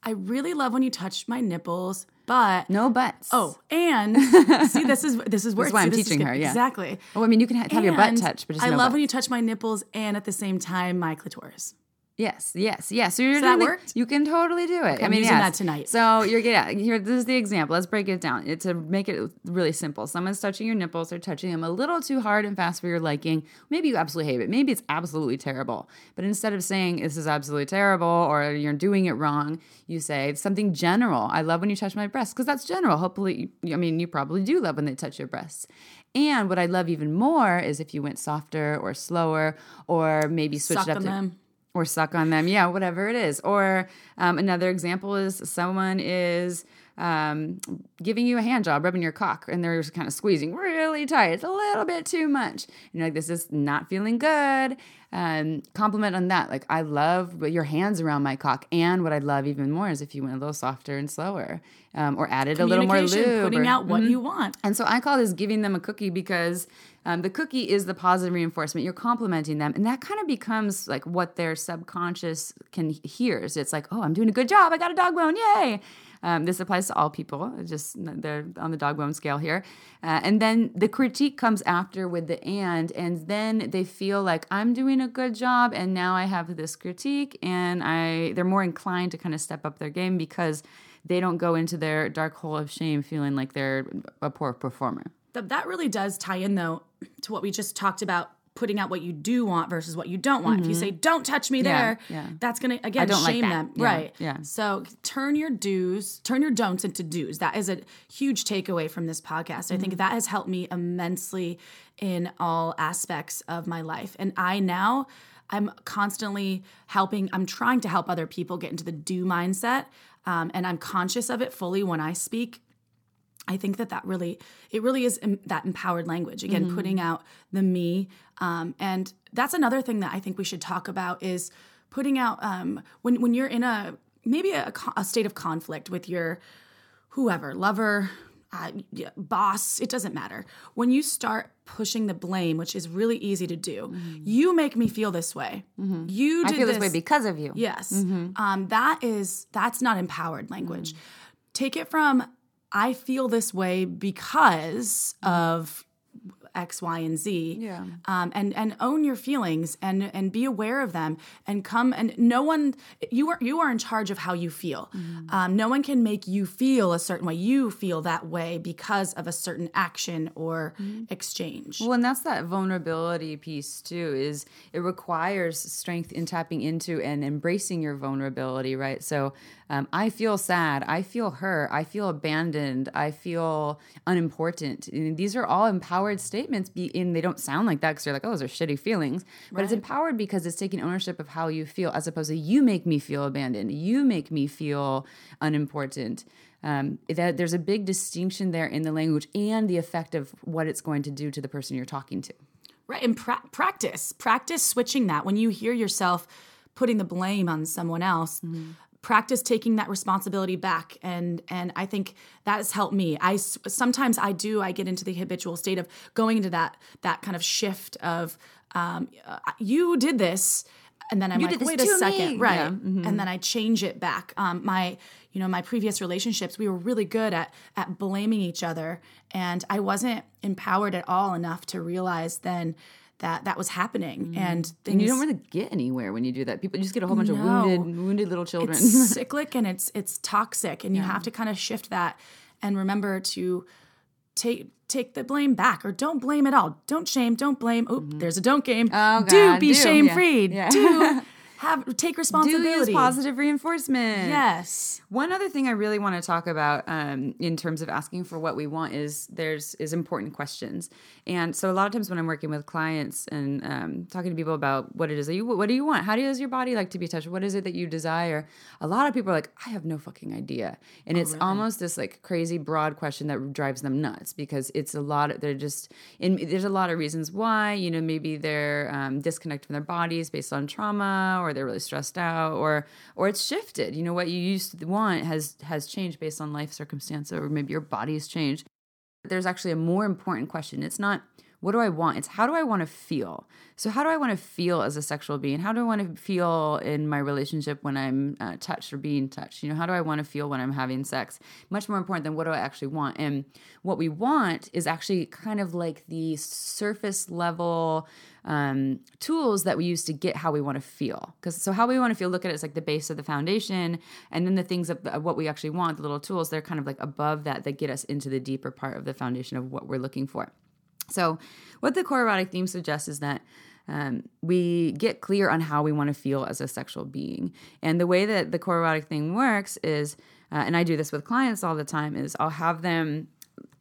B: I really love when you touch my nipples, but
A: no buts.
B: oh, and see, this is this is where
A: why I'm teaching her, yeah.
B: exactly.
A: Oh, I mean, you can ha- have your butt
B: And
A: touched, but just
B: I
A: no
B: love
A: butt.
B: when you touch my nipples and at the same time my clitoris.
A: Yes, yes, yes. So you're
B: So that
A: doing the-
B: worked?
A: You can totally do it. I
B: I'm
A: mean,
B: using
A: yes.
B: that tonight.
A: So you're yeah. Here, this is the example. Let's break it down. It, to make it really simple. Someone's touching your nipples. They're touching them a little too hard and fast for your liking. Maybe you absolutely hate it. Maybe it's absolutely terrible. But instead of saying this is absolutely terrible or you're doing it wrong, you say something general. I love when you touch my breasts because that's general. Hopefully, I mean, you probably do love when they touch your breasts. And what I love even more is if you went softer or slower, or maybe switched
B: Suck
A: up to,
B: them.
A: Or suck on them. Yeah, whatever it is. Or um, another example is someone is um, giving you a hand job, rubbing your cock, and they're just kind of squeezing really tight. It's a little bit too much. You know, like this is not feeling good. Um, compliment on that. Like I love your hands around my cock, and what I love even more is if you went a little softer and slower, um, or added a little more lube,
B: putting
A: or-
B: out what you want.
A: and so I call this giving them a cookie because um, the cookie is the positive reinforcement. You're complimenting them, and that kind of becomes like what their subconscious can hear. So it's like, oh, I'm doing a good job. I got a dog bone. Yay. Um, this applies to all people, just they're on the dog bone scale here. Uh, and then the critique comes after with the and, and then they feel like I'm doing a good job, and now I have this critique, and I they're more inclined to kind of step up their game because they don't go into their dark hole of shame feeling like they're a poor performer.
B: Th- that really does tie in though to what we just talked about putting out what you do want versus what you don't want. If you say don't touch me
A: Mm-hmm. Yeah,
B: there,
A: yeah.
B: that's to again
A: like
B: shame
A: that.
B: them.
A: Yeah,
B: Right.
A: yeah.
B: So turn your do's, turn your don'ts into do's. That is a huge takeaway from this podcast. I
A: Mm-hmm.
B: think that has helped me immensely in all aspects of my life. And I now I'm constantly helping, I'm trying to help other people get into the do mindset. Um, and I'm conscious of it fully when I speak I think that that really, it really is that empowered language. Again, putting out the me, um, and that's another thing that I think we should talk about is putting out um, when when you're in a maybe a, a state of conflict with your whoever lover. Uh, boss, it doesn't matter. When you start pushing the blame, which is really easy to do, you make me feel this way. You
A: I feel this way because of you.
B: Yes. Um, that is that's not empowered language. Take it from I feel this way because of X, Y, and Z.
A: Yeah.
B: Um, and and own your feelings and and be aware of them and come and no one you are you are in charge of how you feel. Um, no one can make you feel a certain way. You feel that way because of a certain action or exchange.
A: Well, and that's that vulnerability piece too. Is it requires strength in tapping into and embracing your vulnerability, right? So, um, I feel sad. I feel hurt. I feel abandoned. I feel unimportant. And these are all empowered statements. Be and they don't sound like that because you're like, oh, those are shitty feelings. But it's empowered because it's taking ownership of how you feel, as opposed to you make me feel abandoned. You make me feel unimportant. Um, that there's a big distinction there in the language and the effect of what it's going to do to the person you're talking to.
B: Right. And pra- practice, practice switching that. When you hear yourself putting the blame on someone else, practice taking that responsibility back. And and I think that has helped me. i sometimes I do. I get into the habitual state of going into that that kind of shift of um, you did this. And then I'm
A: You
B: like, wait a second,
A: me.
B: right?
A: Yeah, mm-hmm.
B: And then I change it back. Um, my, you know, my previous relationships, we were really good at at blaming each other, and I wasn't empowered at all enough to realize then that that was happening. And things,
A: Mm. And you don't really get anywhere when you do that. People just get a whole bunch of wounded, wounded little children.
B: it's cyclic and it's it's toxic, and you have to kind of shift that and remember to take take the blame back or don't blame at all. Don't shame, don't blame. Oh, there's a don't game.
A: Oh,
B: do be
A: do.
B: shame
A: Yeah.
B: free.
A: Yeah.
B: Do have take
A: do use positive reinforcement.
B: Yes.
A: One other thing I really want to talk about um, in terms of asking for what we want is there's is important questions. And so a lot of times when I'm working with clients and um, talking to people about what it is that you what do you want? How does your body like to be touched? What is it that you desire? A lot of people are like, I have no fucking idea. And it's almost this like crazy broad question that drives them nuts because it's a lot of they're just and there's a lot of reasons why, you know, maybe they're um, disconnected from their bodies based on trauma or they're really stressed out or or it's shifted. You know what you used to want has has changed based on life circumstances or maybe your body's changed. There's actually a more important question. It's not what do I want? It's how do I want to feel? So how do I want to feel as a sexual being? How do I want to feel in my relationship when I'm uh, touched or being touched? You know, how do I want to feel when I'm having sex? Much more important than what do I actually want? And what we want is actually kind of like the surface level um, tools that we use to get how we want to feel. Because so how we want to feel, look at it as like the base of the foundation, and then the things of, of what we actually want, the little tools, they're kind of like above that that get us into the deeper part of the foundation of what we're looking for. So, what the core erotic theme suggests is that um, we get clear on how we want to feel as a sexual being. And the way that the core erotic theme works is, uh, and I do this with clients all the time, is I'll have them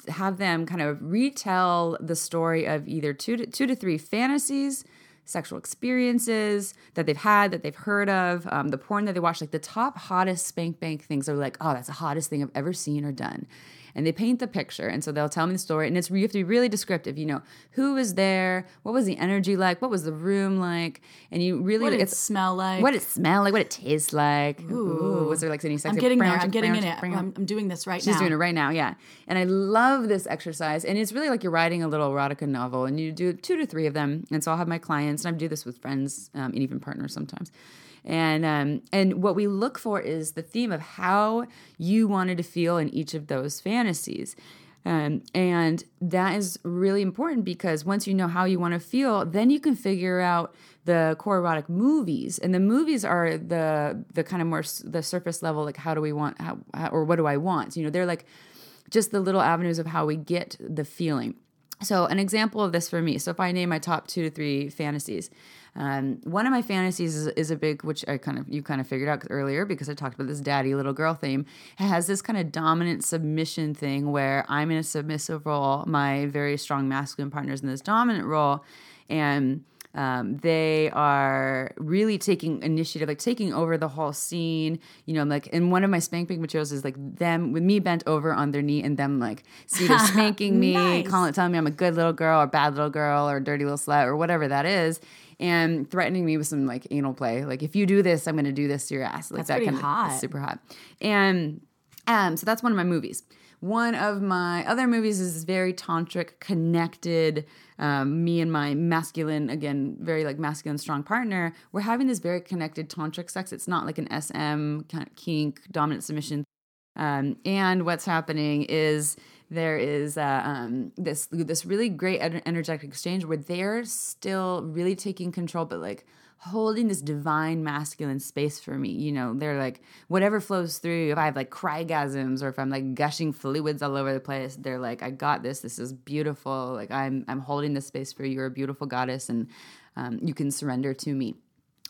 A: have them kind of retell the story of either two to, two to three fantasies sexual experiences that they've had that they've heard of um, the porn that they watch like the top hottest spank bank things are like oh that's the hottest thing i've ever seen or done and they paint the picture. And so they'll tell me the story, and it's you have to be really descriptive. You know, who was there, what was the energy like, what was the room like, and you really
B: What did it smell like?
A: what it smelled like, what it tastes like. Ooh, was there like any sexy?
B: I'm getting there. I'm getting in it. I'm, I'm doing this right
A: She's
B: now.
A: She's doing it right now, yeah. And I love this exercise. And it's really like you're writing a little erotica novel, and you do two to three of them. And so I'll have my clients, and I do this with friends um, and even partners sometimes. And um, and what we look for is the theme of how you wanted to feel in each of those fantasies. Um, and that is really important because once you know how you want to feel, then you can figure out the core erotic movies. And the movies are the the kind of more the surface level, like how do we want, how, how, or what do I want? You know, they're like just the little avenues of how we get the feeling. So, an example of this for me. So, if I name my top two to three fantasies, um, one of my fantasies is, is a big, which I kind of you kind of figured out earlier because I talked about this daddy little girl theme. It has this kind of dominant submission thing where I'm in a submissive role, my very strong masculine partner's in this dominant role, and um, they are really taking initiative, like taking over the whole scene. You know, like, and one of my spank bank materials is like them with me bent over on their knee and them like, see, they're spanking me,
B: Nice.
A: calling, telling me I'm a good little girl or bad little girl or dirty little slut or whatever that is. And threatening me with some like anal play, like if you do this, I'm going to do this to your ass. Like
B: That's
A: that kind of
B: hot.
A: it's super hot. And um, so that's one of my movies. One of my other movies is this very tantric, connected. Um, me and my masculine, again, very like masculine, strong partner. We're having this very connected tantric sex. It's not like an SM kind of kink, dominant submission. Um, and what's happening is there is uh, um, this this really great energetic exchange where they're still really taking control, but like holding this divine masculine space for me. You know, they're like whatever flows through. If I have like crygasms or if I'm like gushing fluids all over the place, they're like, I got this. This is beautiful. Like I'm I'm holding this space for you. You're a beautiful goddess, and um, you can surrender to me.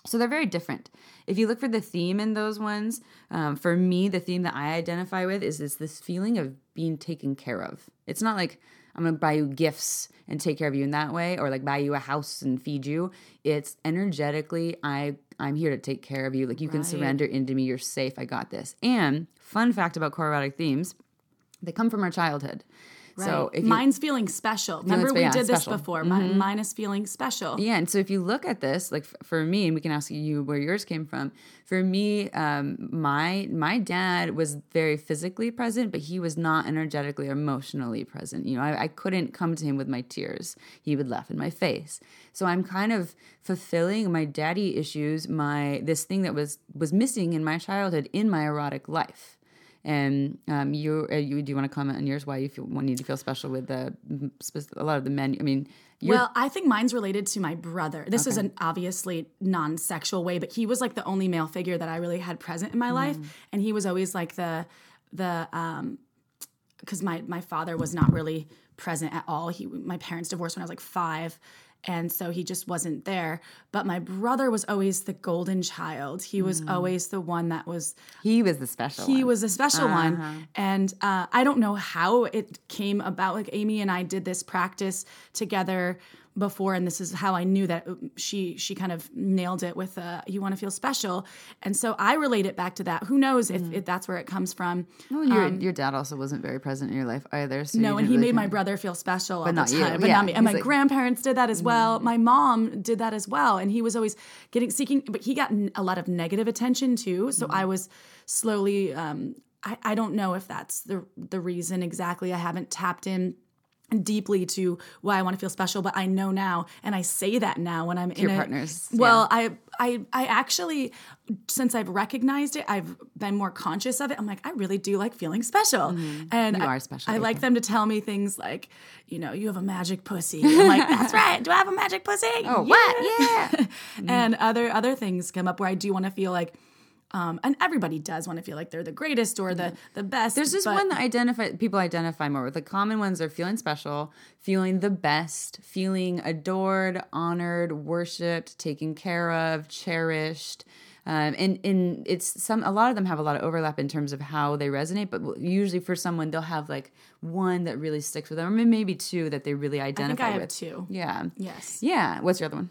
A: So they're very different. If you look for the theme in those ones, um, for me, the theme that I identify with is this this feeling of being taken care of. It's not like I'm gonna buy you gifts and take care of you in that way, or like buy you a house and feed you. It's energetically, I I'm here to take care of you. Like you can surrender into me. You're safe. I got this. And fun fact about core erotic themes, they come from our childhood. So
B: Right.
A: if you,
B: mine's feeling special. Remember, we
A: yeah,
B: did this before. Mi- mine is feeling special.
A: Yeah, and so if you look at this, like for me, and we can ask you where yours came from. For me, um, my my dad was very physically present, but he was not energetically or emotionally present. You know, I, I couldn't come to him with my tears; he would laugh in my face. So I'm kind of fulfilling my daddy issues, my this thing that was was missing in my childhood in my erotic life. And um, you, uh, you do you want to comment on yours? Why you feel need to feel special with the a lot of the men? I mean,
B: Well, I think mine's related to my brother. This is an obviously non-sexual way, but he was like the only male figure that I really had present in my life,
A: Mm.
B: and he was always like the the um because my my father was not really present at all. He my parents divorced when I was like five. And so he just wasn't there. But my brother was always the golden child. He was always the one that was
A: he was the special.
B: he
A: one.
B: was a special one and uh, i don't know how it came about like amy and i did this practice together before and this is how i knew that uh, she she kind of nailed it with uh, you want to feel special and so i relate it back to that who knows if, if that's where it comes from
A: Well, your, your dad also wasn't very present in your life either. So
B: um, no, and he
A: really
B: made my brother feel special all
A: not
B: the
A: you.
B: but
A: Yeah,
B: not me. And my
A: like-
B: grandparents did that as well. My mom did that as well, and he was always getting seeking, but he got a lot of negative attention too. So I was slowly. Um, I, I don't know if that's the the reason exactly. I haven't tapped in deeply to why I want to feel special, but I know now, and I say that now when I'm in
A: your
B: a,
A: partners,
B: Well, I I I actually, since I've recognized it, I've been more conscious of it. I'm like, I really do like feeling special, and
A: Mm-hmm. You
B: I,
A: are special,
B: I
A: I
B: like them to tell me things like, you know, you have a magic pussy. I'm like, that's right. Do I have a magic pussy?
A: Oh, what? Yeah.
B: and other other things come up where I do want to feel like. Um, and everybody does want to feel like they're the greatest or the the best.
A: There's just
B: but-
A: one that identify people identify more with. The common ones are feeling special, feeling the best, feeling adored, honored, worshipped, taken care of, cherished. Um, and and it's some a lot of them have a lot of overlap in terms of how they resonate, but usually for someone they'll have like one that really sticks with them, or maybe two that they really identify I
B: think I have
A: with.
B: two.
A: Yeah,
B: Yes.
A: yeah. What's your other one?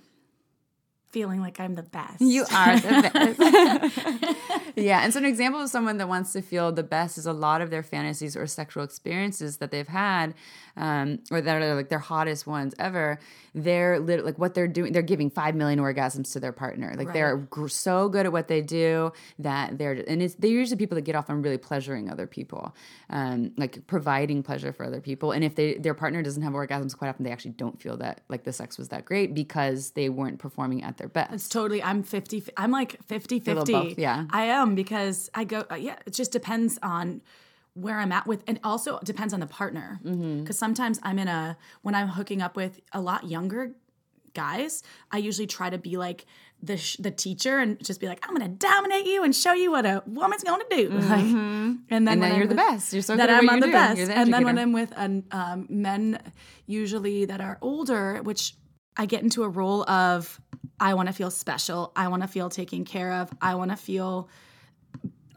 B: Feeling like I'm the best.
A: You are the best. yeah. And so, an example of someone that wants to feel the best is a lot of their fantasies or sexual experiences that they've had, um, or that are like their hottest ones ever. They're lit- like what they're doing, they're giving 5 million orgasms to their partner. Like they're gr- so good at what they do that they're, and it's, they're usually people that get off on really pleasuring other people, um, like providing pleasure for other people. And if they, their partner doesn't have orgasms quite often, they actually don't feel that like the sex was that great because they weren't performing at their best.
B: It's totally, I'm 50, I'm like 50 50.
A: both, yeah.
B: I am because I go, uh, yeah, it just depends on where I'm at with, and also depends on the partner. Because
A: Mm-hmm.
B: sometimes I'm in a, when I'm hooking up with a lot younger guys, I usually try to be like the, sh- the teacher and just be like, I'm going to dominate you and show you what a woman's going to do. Like, and then,
A: And then you're the best. You're so
B: that
A: good at
B: I'm
A: what
B: on the
A: do.
B: best.
A: You're the
B: and then when. I'm with an, um, men, usually that are older, which I get into a role of I want to feel special. I want to feel taken care of. I want to feel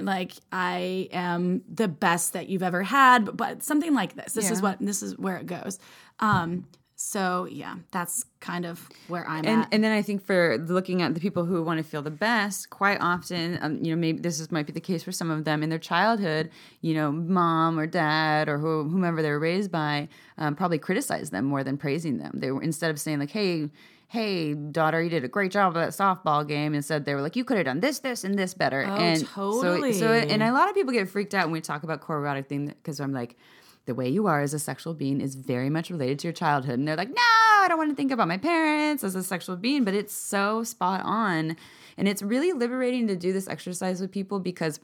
B: like I am the best that you've ever had, but, but something like this. This is what this is where it goes. Um, so yeah, that's kind of where I'm
A: and
B: at.
A: and then I think for looking at the people who want to feel the best, quite often, um, you know, maybe this is might be the case for some of them in their childhood. You know, mom or dad or who, whomever they were raised by um, probably criticized them more than praising them. They were instead of saying like, "Hey." Hey, daughter, you did a great job of that softball game. And said they were like, "You could have done this, this, and this better."
B: Oh,
A: and
B: totally.
A: So, so, and a lot of people get freaked out when we talk about core erotic theme because I'm like, the way you are as a sexual being is very much related to your childhood. And they're like, no, I don't want to think about my parents as a sexual being, but it's so spot on. And it's really liberating to do this exercise with people because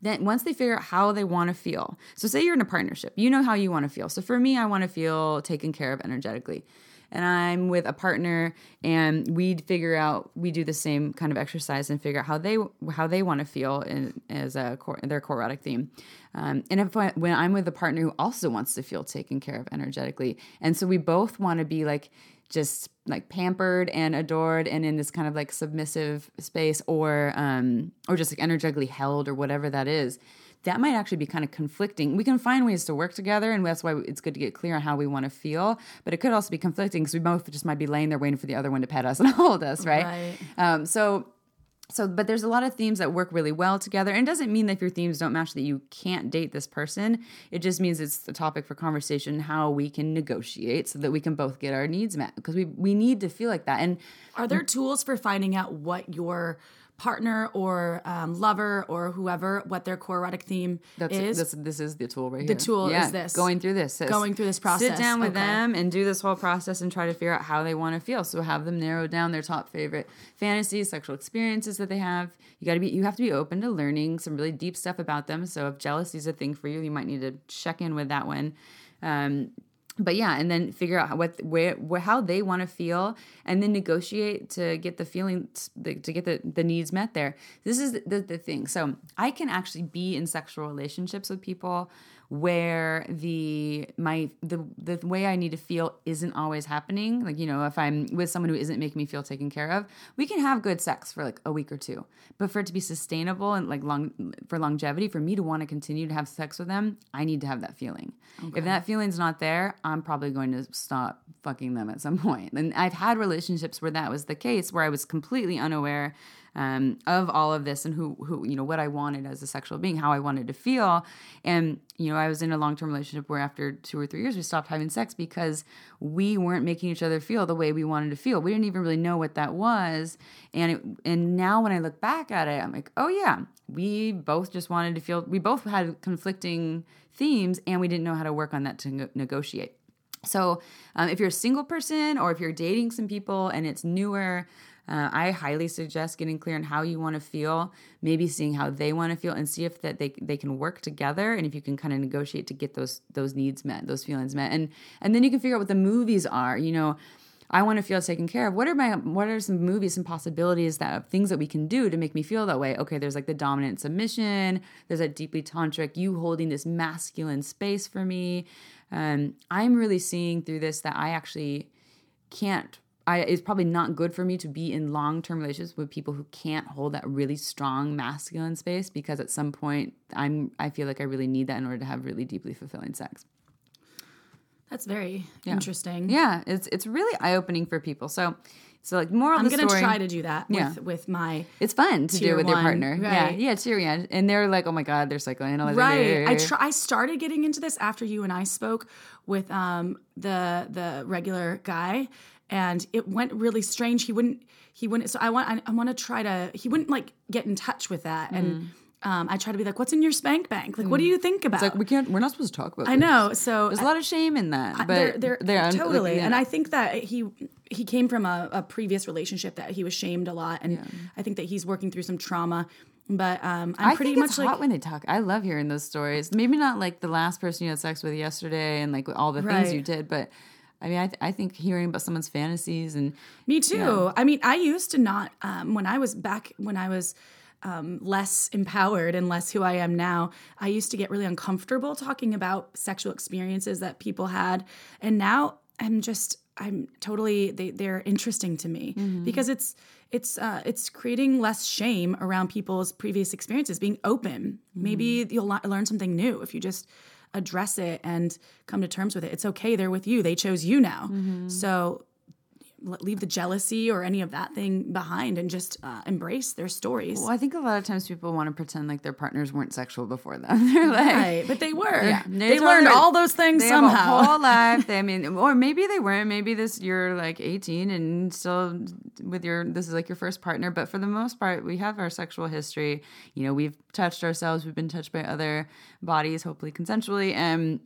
A: then once they figure out how they want to feel. So say you're in a partnership, you know how you want to feel. So for me, I want to feel taken care of energetically. And I'm with a partner and we'd figure out we do the same kind of exercise and figure out how they how they want to feel in, as a core, their core erotic theme. Um, and if I, when I'm with a partner who also wants to feel taken care of energetically, and so we both want to be like just like pampered and adored and in this kind of like submissive space or um or just like energetically held or whatever that is that might actually be kind of conflicting. We can find ways to work together and that's why it's good to get clear on how we want to feel but it could also be conflicting because we both just might be laying there waiting for the other one to pet us and hold us right,
B: Right.
A: Um, so so but there's a lot of themes that work really well together and it doesn't mean that if your themes don't match that you can't date this person. It just means it's a topic for conversation how we can negotiate so that we can both get our needs met because we we need to feel like that and
B: Are there tools for finding out what your partner or um, lover or whoever what their core erotic theme
A: that's
B: is?
A: this, this is the tool right here the
B: tool is this.
A: going through this.
B: Going through this process.
A: sit down with
B: Okay.
A: them and do this whole process and try to figure out how they want to feel so have them narrow down their top favorite fantasies sexual experiences that they have you got to be you have to be open to learning some really deep stuff about them so if jealousy is a thing for you you might need to check in with that one um, but yeah, and then figure out what where, where how they want to feel, and then negotiate to get the feelings the, to get the, the needs met. There, this is the, the thing. So I can actually be in sexual relationships with people where the my the the way I need to feel isn't always happening. Like you know, if I'm with someone who isn't making me feel taken care of, we can have good sex for like a week or two, but for it to be sustainable and like long for longevity, for me to want to continue to have sex with them, I need to have that feeling. If that feeling's not there, I'm probably going to stop fucking them at some point. And I've had relationships where that was the case, where I was completely unaware um, of all of this and who, who, you know, what I wanted as a sexual being, how I wanted to feel. And, you know, I was in a long term relationship where after two or three years, we stopped having sex because we weren't making each other feel the way we wanted to feel. We didn't even really know what that was. And, it, and now when I look back at it, I'm like, oh, yeah, we both just wanted to feel, we both had conflicting themes and we didn't know how to work on that to negotiate. So, um, if you're a single person or if you're dating some people and it's newer, uh, I highly suggest getting clear on how you want to feel, maybe seeing how they want to feel, and see if that they they can work together, and if you can kind of negotiate to get those those needs met, those feelings met, and and then you can figure out what the movies are. You know, I want to feel taken care of. What are my what are some movies, some possibilities that things that we can do to make me feel that way? Okay, there's like the dominant submission. There's that deeply tantric, you holding this masculine space for me. Um, I'm really seeing through this that I actually can't I it's probably not good for me to be in long term relationships with people who can't hold that really strong masculine space because at some point I'm I feel like I really need that in order to have really deeply fulfilling sex.
B: That's very interesting.
A: Yeah, it's it's really eye opening for people. So so like more
B: I'm
A: the
B: gonna
A: story.
B: try to do that
A: Yeah.
B: with with my
A: it's fun to do with your partner. Yeah,
B: right.
A: yeah, tier one. And they're like, oh my god, they're psychoanalyzing. Me."
B: Right. I try. I started getting into this after you and I spoke with um the the regular guy, and it went really strange. He wouldn't. He wouldn't. So I want. I, I want to try to. He wouldn't like get in touch with that, and um, I try to be like, "What's in your spank bank? Like, what do you think about?" It?
A: It's like we can't. We're not supposed to talk about. That.
B: I
A: this.
B: know. So
A: There's a lot of shame in that, but
B: they're, they're, totally.
A: yeah.
B: And I think that he he came from a, a previous relationship that he was shamed a lot, and I think that he's working through some trauma. But um, I'm
A: I
B: pretty much like
A: hot when they talk. I love hearing those stories. Maybe not like the last person you had sex with yesterday and like all the things you did, but I mean, I, th- I think hearing about someone's fantasies and
B: Me too. I mean, I used to not um, when I was back when I was um, less empowered and less who I am now. I used to get really uncomfortable talking about sexual experiences that people had, and now I'm just I'm totally they they're interesting to me because it's it's uh, it's creating less shame around people's previous experiences, being open. Maybe you'll le- learn something new if you just address it and come to terms with it. It's okay. They're with you. They chose you now. So l- leave the jealousy or any of that thing behind and just uh, embrace their stories.
A: well, I think a lot of times people want to pretend like their partners weren't sexual before them. They're like,
B: Right, but they were.
A: Yeah,
B: they
A: totally
B: learned all those things
A: they
B: somehow.
A: have a whole life. They, I mean, or maybe they weren't. Maybe this you're like 18 and still with your this is like your first partner. But for the most part, we have our sexual history. You know, we've touched ourselves. We've been touched by other bodies, hopefully consensually, and.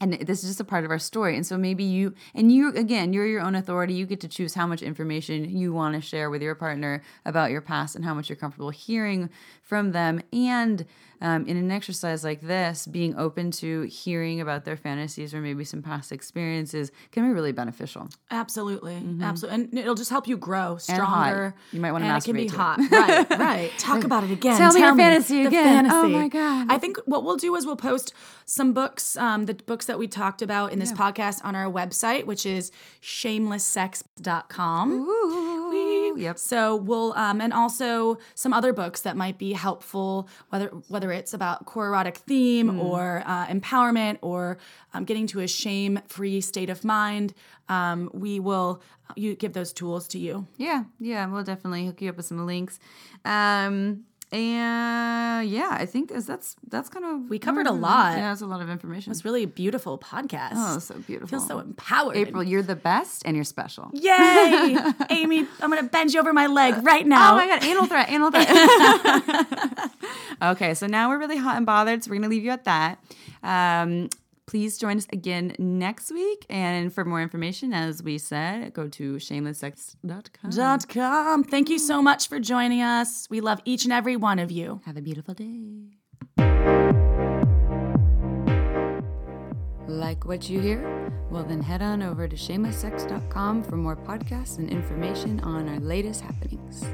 A: And this is just a part of our story. And so maybe you, and you, again, you're your own authority. You get to choose how much information you want to share with your partner about your past and how much you're comfortable hearing from them. And um, in an exercise like this, being open to hearing about their fantasies or maybe some past experiences can be really beneficial.
B: Absolutely, absolutely, and it'll just help you grow
A: Mm-hmm.
B: Stronger.
A: You might wanna
B: and it can be
A: masturbate it.
B: hot, right? Right. Talk about it again.
A: Tell me your fantasy
B: the
A: again. Oh my God.
B: I think what we'll do is we'll post some books, um, the books that we talked about in this podcast on our website, which is shamelesssex.com.
A: Ooh, yep.
B: So we'll um, and also some other books that might be helpful, whether whether it's about core erotic theme
A: Mm.
B: or uh, empowerment or um, getting to a shame free state of mind. Um, we will you give those tools to you.
A: Yeah, yeah, we'll definitely hook you up with some links. Um, and yeah, I think that's that's, that's kind of
B: We covered a lot.
A: Yeah, that's a lot of information.
B: It's really a beautiful podcast.
A: oh, so beautiful.
B: Feel so empowered.
A: April, you're the best and you're special.
B: Yay! Amy, I'm gonna bend you over my leg right now.
A: Oh my god, anal threat, anal threat. okay, so now we're really hot and bothered, so we're gonna leave you at that. Um, please join us again next week. And for more information, as we said, go to shamelesssex.com.
B: Dot com. Thank you so much for joining us. We love each and every one of you.
A: Have a beautiful day. Like what you hear? Well, then head on over to shamelesssex.com for more podcasts and information on our latest happenings.